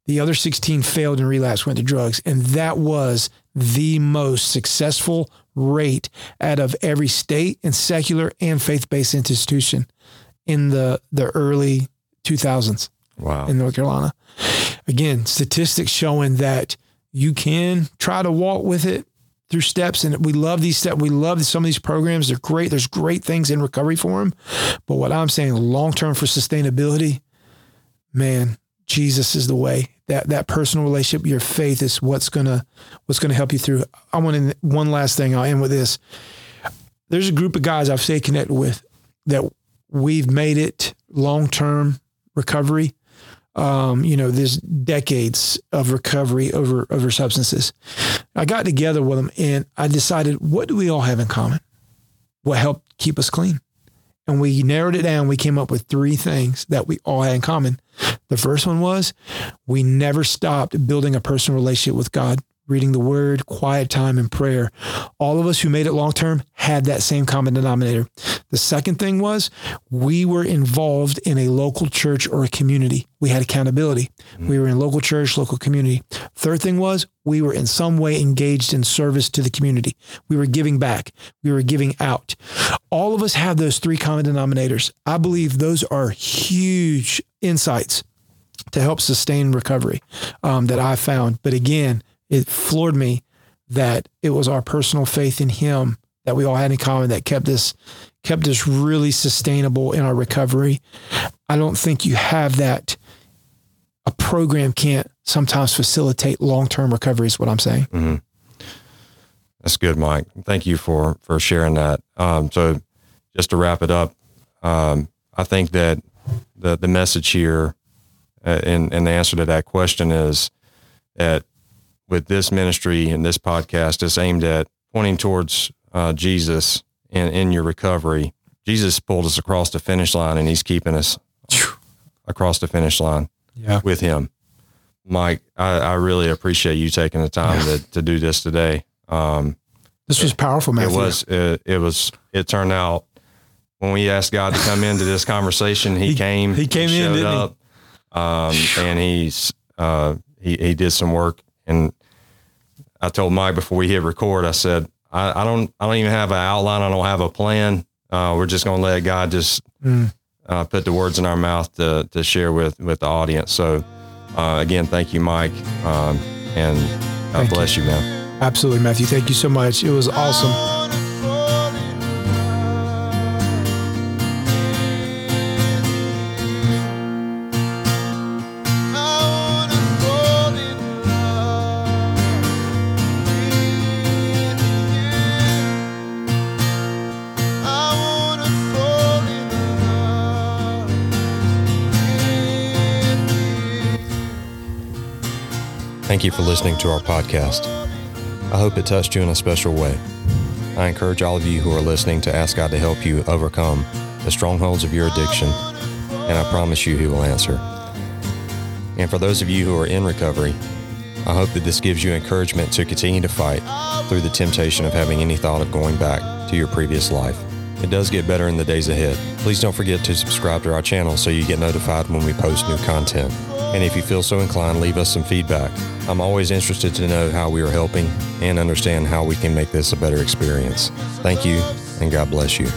The other 16 failed and relapsed, went to drugs. And that was the most successful rate out of every state and secular and faith based institution in the, the early 2000s Wow. in North Carolina. Again, statistics showing that you can try to walk with it through steps. And we love these steps. We love some of these programs. They're great. There's great things in recovery for them. But what I'm saying, long term for sustainability, man, Jesus is the way. That that personal relationship, your faith is what's gonna what's gonna help you through. I want to one last thing. I'll end with this. There's a group of guys I've stayed connected with that we've made it long term recovery um, you know, there's decades of recovery over over substances. I got together with them and I decided, what do we all have in common? What helped keep us clean? And we narrowed it down. We came up with three things that we all had in common. The first one was we never stopped building a personal relationship with God, reading the word, quiet time, and prayer. All of us who made it long term had that same common denominator. The second thing was we were involved in a local church or a community. We had accountability. We were in local church, local community. Third thing was we were in some way engaged in service to the community. We were giving back. We were giving out. All of us have those three common denominators. I believe those are huge insights to help sustain recovery um, that I found. But again, it floored me that it was our personal faith in Him that we all had in common that kept this kept us really sustainable in our recovery. I don't think you have that. A program can't sometimes facilitate long term recovery. Is what I'm saying. hmm That's good, Mike. Thank you for for sharing that. Um, so, just to wrap it up, um, I think that the the message here, uh, and and the answer to that question is that with this ministry and this podcast, is aimed at pointing towards uh, Jesus in in your recovery. Jesus pulled us across the finish line, and He's keeping us across the finish line Yeah. with him. Mike, I, I really appreciate you taking the time to, to do this today. Um, This was powerful, man it was, it, it was, it turned out when we asked God to come into this conversation, he, came, he came in, showed didn't he? um, and he's, uh, he, he did some work. And I told Mike before we hit record, I said, I, I don't, I don't even have an outline. I don't have a plan. Uh, we're just going to let God just Mm. uh, put the words in our mouth to, to share with, with the audience. So uh, again, thank you, Mike, um, and God Thank bless you, man. Absolutely, Matthew. Thank you so much. It was awesome. Thank you for listening to our podcast. I hope it touched you in a special way. I encourage all of you who are listening to ask God to help you overcome the strongholds of your addiction, and I promise you He will answer. And for those of you who are in recovery, I hope that this gives you encouragement to continue to fight through the temptation of having any thought of going back to your previous life. It does get better in the days ahead. Please don't forget to subscribe to our channel so you get notified when we post new content. And if you feel so inclined, leave us some feedback. I'm always interested to know how we are helping and understand how we can make this a better experience. Thank you, and God bless you.